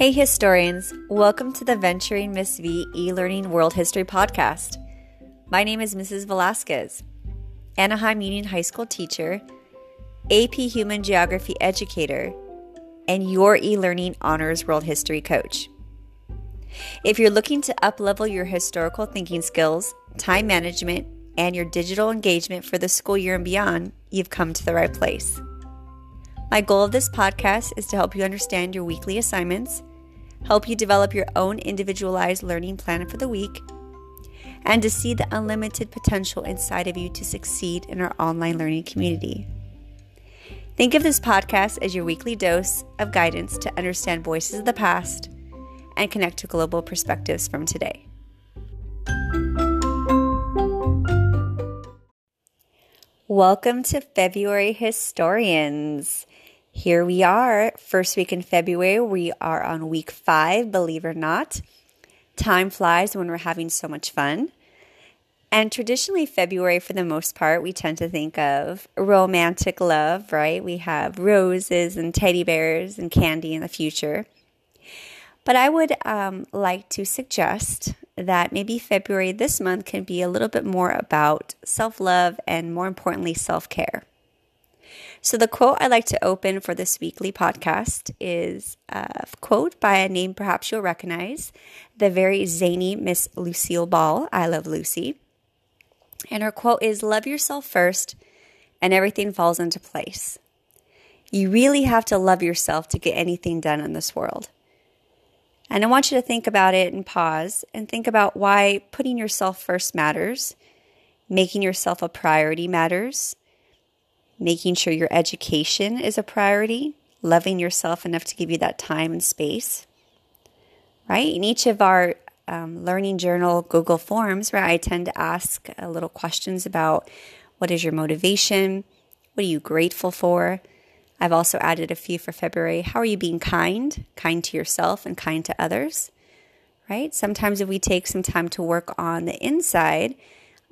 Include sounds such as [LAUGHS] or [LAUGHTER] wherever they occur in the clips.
Hey, historians, welcome to the Venturing Miss V e learning world history podcast. My name is Mrs. Velasquez, Anaheim Union High School teacher, AP Human Geography educator, and your e learning honors world history coach. If you're looking to uplevel your historical thinking skills, time management, and your digital engagement for the school year and beyond, you've come to the right place. My goal of this podcast is to help you understand your weekly assignments, help you develop your own individualized learning plan for the week, and to see the unlimited potential inside of you to succeed in our online learning community. Think of this podcast as your weekly dose of guidance to understand voices of the past and connect to global perspectives from today. Welcome to February Historians. Here we are, first week in February. We are on week five, believe it or not. Time flies when we're having so much fun. And traditionally, February, for the most part, we tend to think of romantic love, right? We have roses and teddy bears and candy in the future. But I would um, like to suggest that maybe February this month can be a little bit more about self love and, more importantly, self care. So, the quote I like to open for this weekly podcast is a quote by a name perhaps you'll recognize the very zany Miss Lucille Ball. I love Lucy. And her quote is Love yourself first, and everything falls into place. You really have to love yourself to get anything done in this world. And I want you to think about it and pause and think about why putting yourself first matters, making yourself a priority matters, making sure your education is a priority, loving yourself enough to give you that time and space, right? In each of our um, learning journal Google Forms, right, I tend to ask uh, little questions about what is your motivation? What are you grateful for? I've also added a few for February. How are you being kind? Kind to yourself and kind to others, right? Sometimes if we take some time to work on the inside,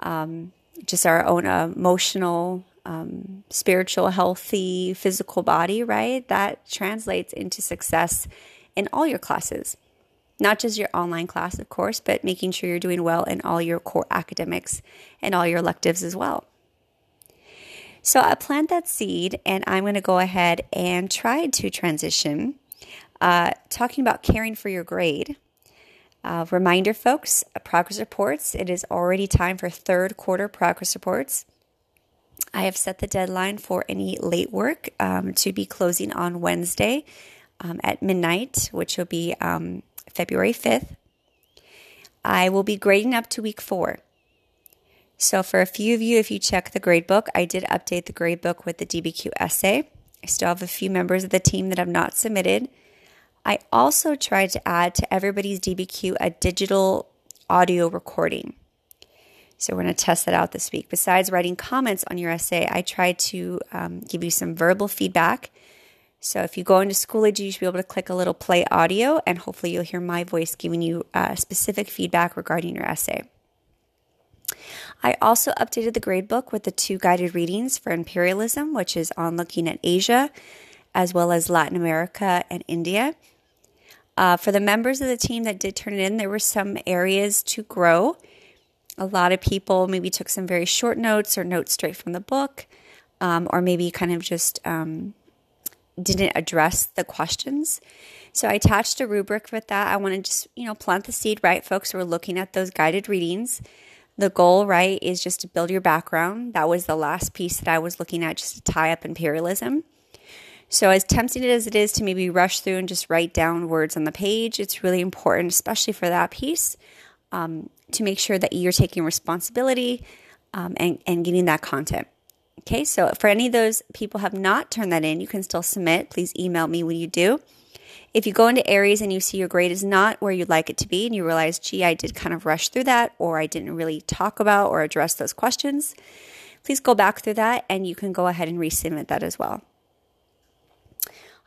um, just our own emotional um, spiritual, healthy, physical body, right? That translates into success in all your classes. Not just your online class, of course, but making sure you're doing well in all your core academics and all your electives as well. So I plant that seed, and I'm going to go ahead and try to transition, uh, talking about caring for your grade. Uh, reminder, folks, progress reports. It is already time for third quarter progress reports. I have set the deadline for any late work um, to be closing on Wednesday um, at midnight, which will be um, February 5th. I will be grading up to week four. So, for a few of you, if you check the gradebook, I did update the gradebook with the DBQ essay. I still have a few members of the team that have not submitted. I also tried to add to everybody's DBQ a digital audio recording. So we're going to test that out this week. Besides writing comments on your essay, I try to um, give you some verbal feedback. So if you go into Schoology, you should be able to click a little play audio, and hopefully you'll hear my voice giving you uh, specific feedback regarding your essay. I also updated the gradebook with the two guided readings for imperialism, which is on looking at Asia as well as Latin America and India. Uh, for the members of the team that did turn it in, there were some areas to grow. A lot of people maybe took some very short notes or notes straight from the book, um, or maybe kind of just um, didn't address the questions. So I attached a rubric with that. I want to just, you know, plant the seed, right, folks? We're looking at those guided readings. The goal, right, is just to build your background. That was the last piece that I was looking at just to tie up imperialism. So, as tempting as it is to maybe rush through and just write down words on the page, it's really important, especially for that piece, um, to make sure that you're taking responsibility um, and, and getting that content. Okay, so for any of those people have not turned that in, you can still submit. Please email me when you do. If you go into Aeries and you see your grade is not where you'd like it to be, and you realize, gee, I did kind of rush through that, or I didn't really talk about or address those questions, please go back through that and you can go ahead and resubmit that as well.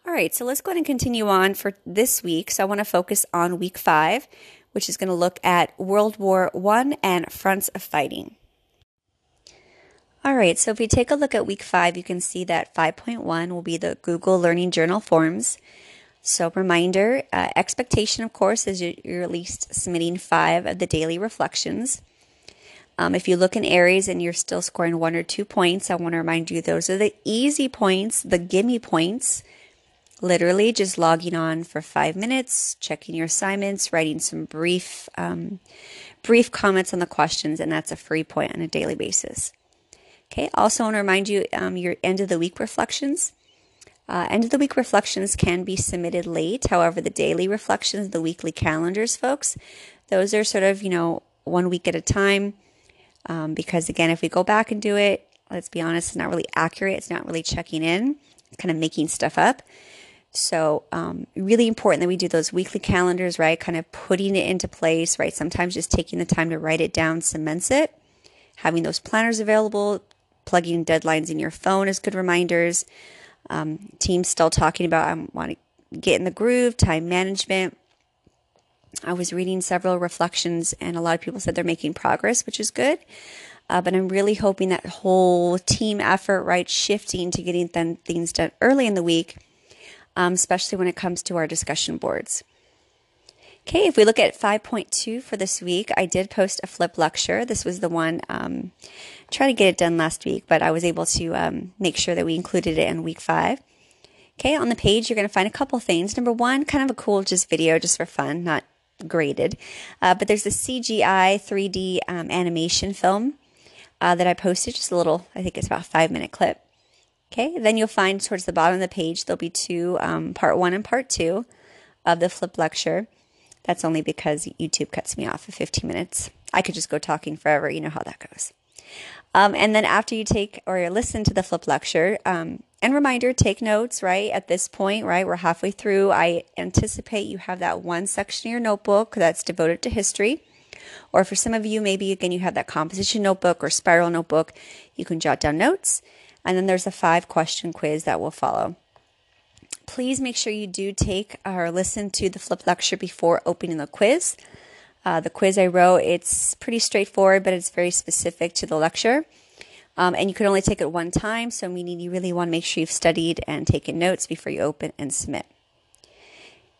All right, so let's go ahead and continue on for this week. So I want to focus on week five, which is going to look at World War I and fronts of fighting. All right, so if we take a look at week five, you can see that 5.1 will be the Google Learning Journal forms. So, reminder uh, expectation, of course, is you're at least submitting five of the daily reflections. Um, if you look in Aeries and you're still scoring one or two points, I want to remind you those are the easy points, the gimme points. Literally just logging on for five minutes, checking your assignments, writing some brief, um, brief comments on the questions, and that's a free point on a daily basis. Okay. Also, want to remind you um, your end of the week reflections. Uh, end of the week reflections can be submitted late. However, the daily reflections, the weekly calendars, folks, those are sort of you know one week at a time. Um, because again, if we go back and do it, let's be honest, it's not really accurate. It's not really checking in, kind of making stuff up. So, um, really important that we do those weekly calendars, right? Kind of putting it into place, right? Sometimes just taking the time to write it down cements it. Having those planners available, plugging deadlines in your phone as good reminders. Um, teams still talking about I want to get in the groove, time management. I was reading several reflections, and a lot of people said they're making progress, which is good. Uh, but I'm really hoping that whole team effort, right, shifting to getting th- things done early in the week, um, especially when it comes to our discussion boards. Okay, if we look at 5.2 for this week, I did post a flip lecture. This was the one, um, try to get it done last week, but I was able to um, make sure that we included it in week five. Okay, on the page, you're going to find a couple things. Number one, kind of a cool just video just for fun, not graded. Uh, but there's a CGI 3D um, animation film uh, that I posted, just a little, I think it's about five minute clip. Okay, then you'll find towards the bottom of the page, there'll be two, um, part one and part two of the flip lecture. That's only because YouTube cuts me off at 15 minutes. I could just go talking forever. You know how that goes. Um, and then after you take or listen to the flip lecture, um, and reminder, take notes, right? At this point, right? We're halfway through. I anticipate you have that one section of your notebook that's devoted to history. Or for some of you, maybe again, you have that composition notebook or spiral notebook. You can jot down notes. And then there's a five question quiz that will follow. Please make sure you do take or listen to the flip lecture before opening the quiz. Uh, the quiz I wrote, it's pretty straightforward, but it's very specific to the lecture. Um, and you can only take it one time, so meaning you really want to make sure you've studied and taken notes before you open and submit.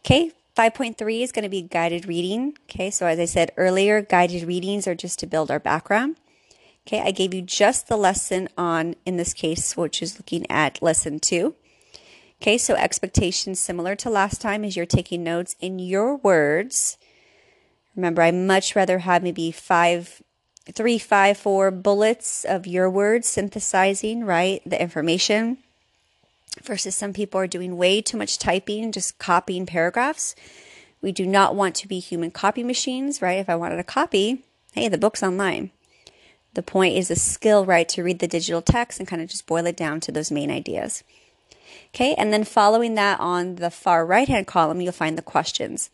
Okay, 5.3 is going to be guided reading. Okay, so as I said earlier, guided readings are just to build our background. Okay, I gave you just the lesson on, in this case, which is looking at lesson two. Okay, so expectations similar to last time is you're taking notes in your words. Remember, I much rather have maybe five three, five, four bullets of your words synthesizing, right? The information versus some people are doing way too much typing, just copying paragraphs. We do not want to be human copy machines, right? If I wanted a copy, hey, the book's online. The point is a skill, right, to read the digital text and kind of just boil it down to those main ideas. Okay, and then following that on the far right hand column, you'll find the questions.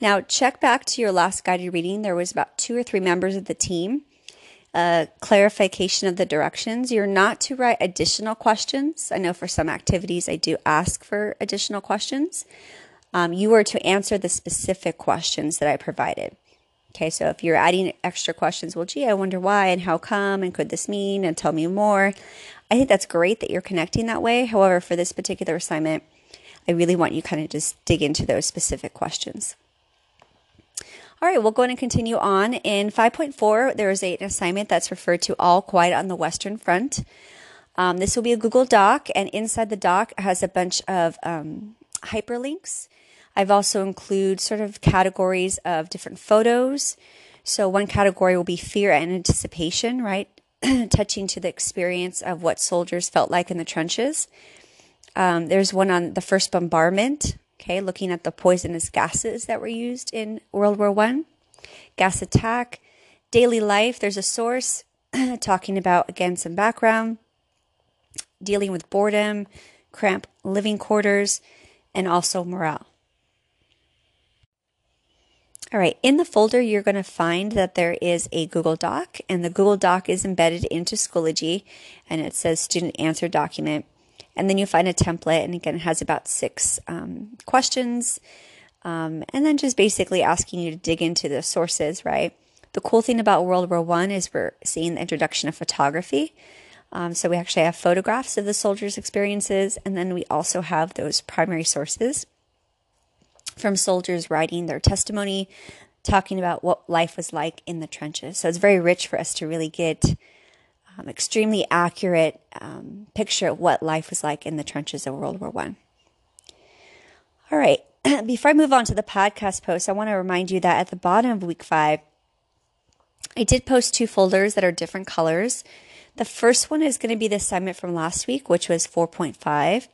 Now, check back to your last guided reading. There was about two or three members of the team. Uh, clarification of the directions. You're not to write additional questions. I know for some activities I do ask for additional questions. Um, you are to answer the specific questions that I provided. Okay, so if you're adding extra questions, well, gee, I wonder why and how come and could this mean and tell me more. I think that's great that you're connecting that way. However, for this particular assignment, I really want you kind of just dig into those specific questions. All right, we'll go and continue on. In 5.4, there is an assignment that's referred to All Quiet on the Western Front. Um, this will be a Google Doc, and inside the doc has a bunch of um, hyperlinks. I've also included sort of categories of different photos. So one category will be fear and anticipation, right? [CLEARS THROAT] Touching to the experience of what soldiers felt like in the trenches. Um, there's one on the first bombardment, Okay, looking at the poisonous gases that were used in World War One, gas attack, daily life. There's a source [CLEARS THROAT] talking about again some background, dealing with boredom, cramped living quarters, and also morale. All right, in the folder, you're going to find that there is a Google Doc, and the Google Doc is embedded into Schoology, and it says student answer document. And then you find a template, and again, it has about six um, questions. Um, and then just basically asking you to dig into the sources, right? The cool thing about World War One is we're seeing the introduction of photography. Um, so we actually have photographs of the soldiers' experiences, and then we also have those primary sources. From soldiers writing their testimony, talking about what life was like in the trenches. So it's very rich for us to really get um, extremely accurate um, picture of what life was like in the trenches of World War One. All right, [CLEARS THROAT] before I move on to the podcast post, I want to remind you that at the bottom of week five, I did post two folders that are different colors. The first one is going to be the assignment from last week, which was 4.5.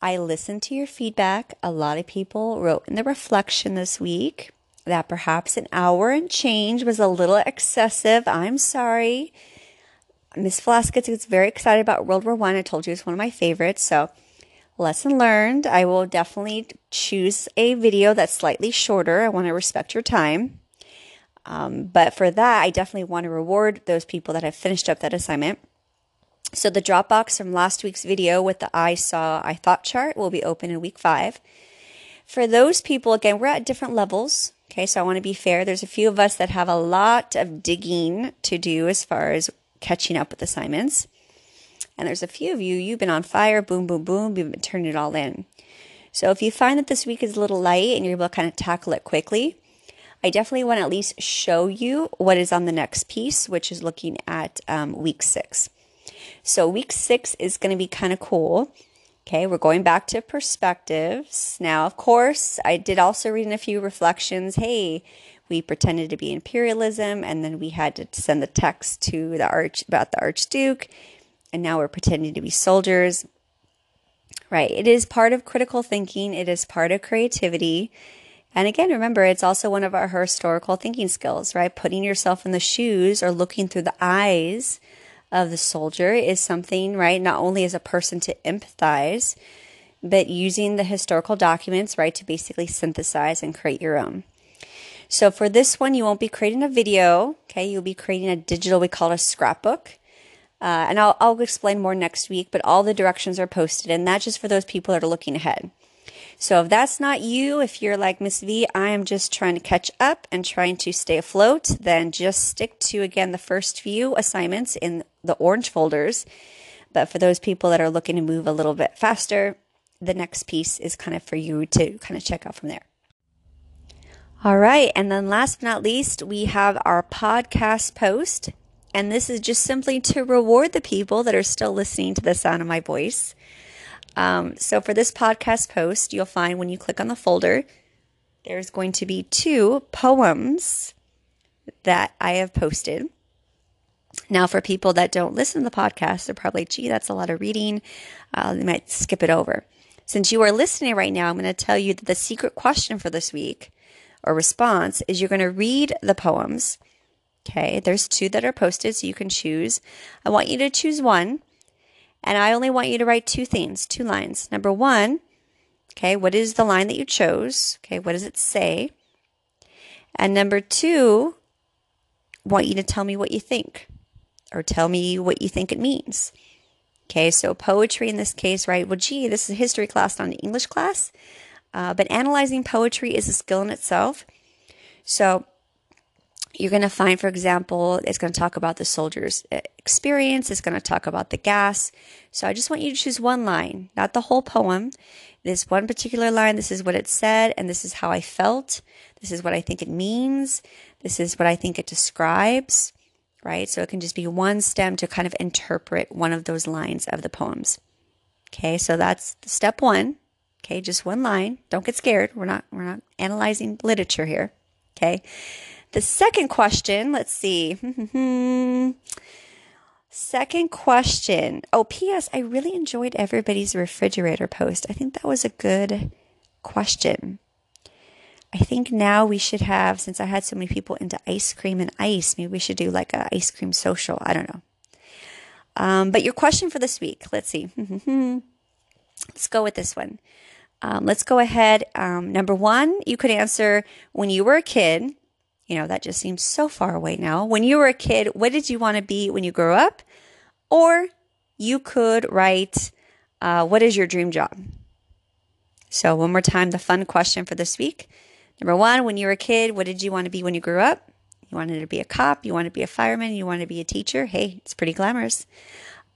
I listened to your feedback. A lot of people wrote in the reflection this week that perhaps an hour and change was a little excessive. I'm sorry. Miss Velasquez gets very excited about World War One. I. I told you it's one of my favorites. So, lesson learned. I will definitely choose a video that's slightly shorter. I want to respect your time. Um, but for that, I definitely want to reward those people that have finished up that assignment. So the Dropbox from last week's video with the I saw, I thought chart will be open in week five. For those people, again, we're at different levels. Okay, so I want to be fair. There's a few of us that have a lot of digging to do as far as catching up with assignments. And there's a few of you, you've been on fire, boom, boom, boom, you've been turning it all in. So if you find that this week is a little light and you're able to kind of tackle it quickly, I definitely want to at least show you what is on the next piece, which is looking at um, week six. So week six is going to be kind of cool. Okay, we're going back to perspectives. Now, of course, I did also read in a few reflections. Hey, we pretended to be imperialism, and then we had to send the text to the arch about the archduke, and now we're pretending to be soldiers. Right. It is part of critical thinking. It is part of creativity. And again, remember, it's also one of our historical thinking skills, right? Putting yourself in the shoes or looking through the eyes of the soldier is something, right? Not only as a person to empathize, but using the historical documents, right, to basically synthesize and create your own. So for this one, you won't be creating a video, okay? You'll be creating a digital, we call it a scrapbook. Uh, and I'll, I'll explain more next week, but all the directions are posted, and that's just for those people that are looking ahead. So if that's not you, if you're like Miss V, I am just trying to catch up and trying to stay afloat, then just stick to again the first few assignments in the orange folders. But for those people that are looking to move a little bit faster, the next piece is kind of for you to kind of check out from there. All right. And then last but not least, we have our podcast post. And this is just simply to reward the people that are still listening to the sound of my voice. Um, so for this podcast post, you'll find when you click on the folder, there's going to be two poems that I have posted. Now, for people that don't listen to the podcast, they're probably, gee, that's a lot of reading. Uh, they might skip it over. Since you are listening right now, I'm going to tell you that the secret question for this week or response is you're going to read the poems. Okay, there's two that are posted, so you can choose. I want you to choose one and I only want you to write two things, two lines. Number one, okay, what is the line that you chose? Okay, what does it say? And number two, want you to tell me what you think or tell me what you think it means. Okay, so poetry in this case, right? Well, gee, this is a history class, not an English class. Uh, but analyzing poetry is a skill in itself. So you're going to find, for example, it's going to talk about the soldier's uh, experience. It's going to talk about the gas. So I just want you to choose one line, not the whole poem. This one particular line. This is what it said, and this is how I felt. This is what I think it means. This is what I think it describes, right? So it can just be one stem to kind of interpret one of those lines of the poems. Okay, so that's step one. Okay, just one line. Don't get scared. We're not we're not analyzing literature here. Okay. The second question, let's see. [LAUGHS] second question. Oh, P.S. I really enjoyed everybody's refrigerator post. I think that was a good question. I think now we should have, since I had so many people into ice cream and ice, maybe we should do like a ice cream social. I don't know. Um, but your question for this week, let's see. [LAUGHS] let's go with this one. Um, let's go ahead. Um, number one, you could answer when you were a kid you know, that just seems so far away now. When you were a kid, what did you want to be when you grew up? Or you could write, uh, what is your dream job? So, one more time, the fun question for this week. Number one, when you were a kid, what did you want to be when you grew up? You wanted to be a cop, you wanted to be a fireman, you wanted to be a teacher. Hey, it's pretty glamorous.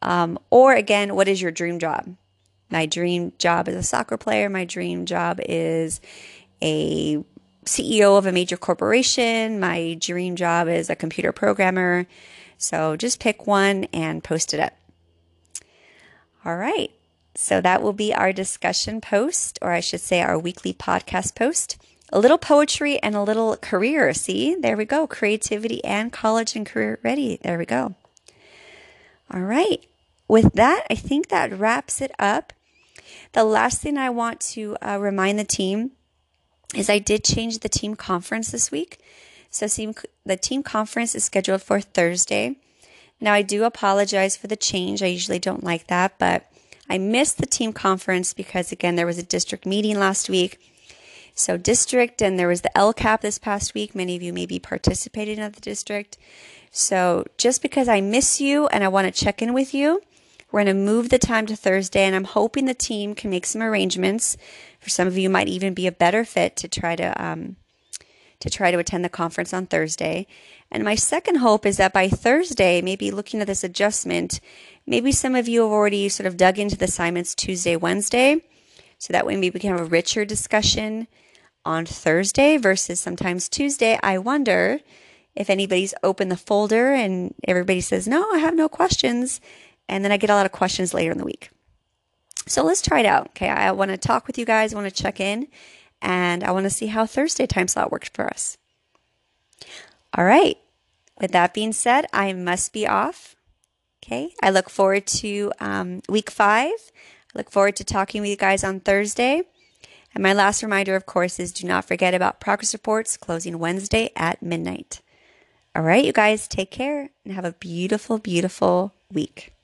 Um, or again, what is your dream job? my dream job is a soccer player. My dream job is a CEO of a major corporation. My dream job is a computer programmer. So just pick one and post it up. All right. So that will be our discussion post, or I should say our weekly podcast post. A little poetry and a little career. See, there we go. Creativity and college and career ready. There we go. All right. With that, I think that wraps it up. The last thing I want to uh, remind the team is I did change the team conference this week. So the team conference is scheduled for Thursday. Now I do apologize for the change. I usually don't like that, but I missed the team conference because again there was a district meeting last week. So district and there was the LCAP this past week. Many of you may be participating at the district. So just because I miss you and I want to check in with you, we're going to move the time to Thursday and I'm hoping the team can make some arrangements. For some of you might even be a better fit to try to um, to try to attend the conference on Thursday. And my second hope is that by Thursday, maybe looking at this adjustment, maybe some of you have already sort of dug into the assignments Tuesday, Wednesday. So that way maybe we can have a richer discussion on Thursday versus sometimes Tuesday. I wonder if anybody's opened the folder and everybody says, no, I have no questions. And then I get a lot of questions later in the week. So let's try it out. Okay. I want to talk with you guys. I want to check in and I want to see how Thursday time slot works for us. All right. With that being said, I must be off. Okay. I look forward to um, week five. I look forward to talking with you guys on Thursday. And my last reminder, of course, is do not forget about progress reports closing Wednesday at midnight. All right, you guys, take care and have a beautiful, beautiful week.